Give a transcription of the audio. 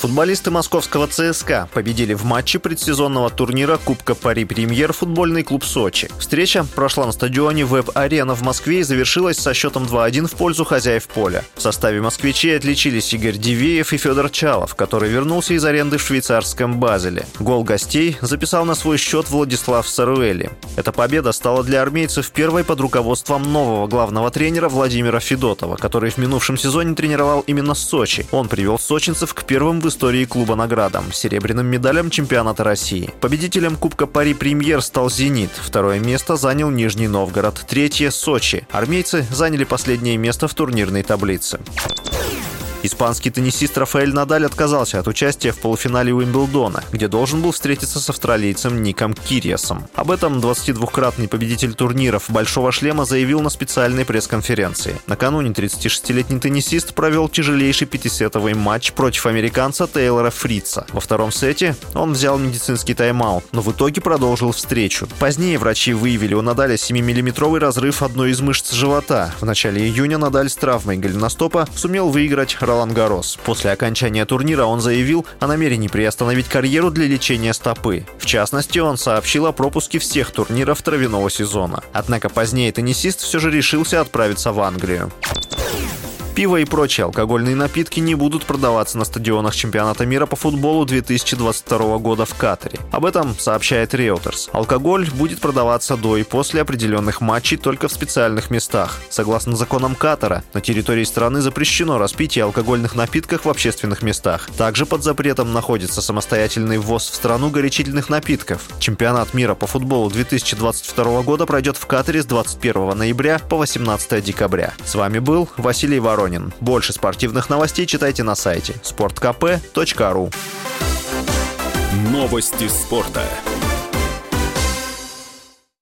Футболисты московского ЦСКА победили в матче предсезонного турнира Кубка Пари Премьер футбольный клуб Сочи. Встреча прошла на стадионе ВЭБ-Арена в Москве и завершилась со счетом 2-1 в пользу хозяев поля. В составе москвичей отличились Игорь Дивеев и Федор Чалов, который вернулся из аренды в швейцарском Базеле. Гол гостей записал на свой счет Владислав Сарвели. Эта победа стала для армейцев первой под руководством нового главного тренера Владимира Федотова, который в минувшем сезоне тренировал именно Сочи. Он привел сочинцев к первым в истории клуба наградам – серебряным медалям чемпионата России. Победителем Кубка Пари Премьер стал «Зенит». Второе место занял Нижний Новгород. Третье – Сочи. Армейцы заняли последнее место в турнирной таблице. Испанский теннисист Рафаэль Надаль отказался от участия в полуфинале Уимблдона, где должен был встретиться с австралийцем Ником Кириасом. Об этом 22-кратный победитель турниров «Большого шлема» заявил на специальной пресс-конференции. Накануне 36-летний теннисист провел тяжелейший пятисетовый матч против американца Тейлора Фрица. Во втором сете он взял медицинский тайм-аут, но в итоге продолжил встречу. Позднее врачи выявили у Надаля 7-миллиметровый разрыв одной из мышц живота. В начале июня Надаль с травмой голеностопа сумел выиграть Ролан Гарос. После окончания турнира он заявил о намерении приостановить карьеру для лечения стопы. В частности, он сообщил о пропуске всех турниров травяного сезона. Однако позднее теннисист все же решился отправиться в Англию. Пиво и прочие алкогольные напитки не будут продаваться на стадионах чемпионата мира по футболу 2022 года в Катаре. Об этом сообщает Reuters. Алкоголь будет продаваться до и после определенных матчей только в специальных местах. Согласно законам Катара, на территории страны запрещено распитие алкогольных напитков в общественных местах. Также под запретом находится самостоятельный ввоз в страну горячительных напитков. Чемпионат мира по футболу 2022 года пройдет в Катаре с 21 ноября по 18 декабря. С вами был Василий Воронин. Воронин. Больше спортивных новостей читайте на сайте sportkp.ru Новости спорта.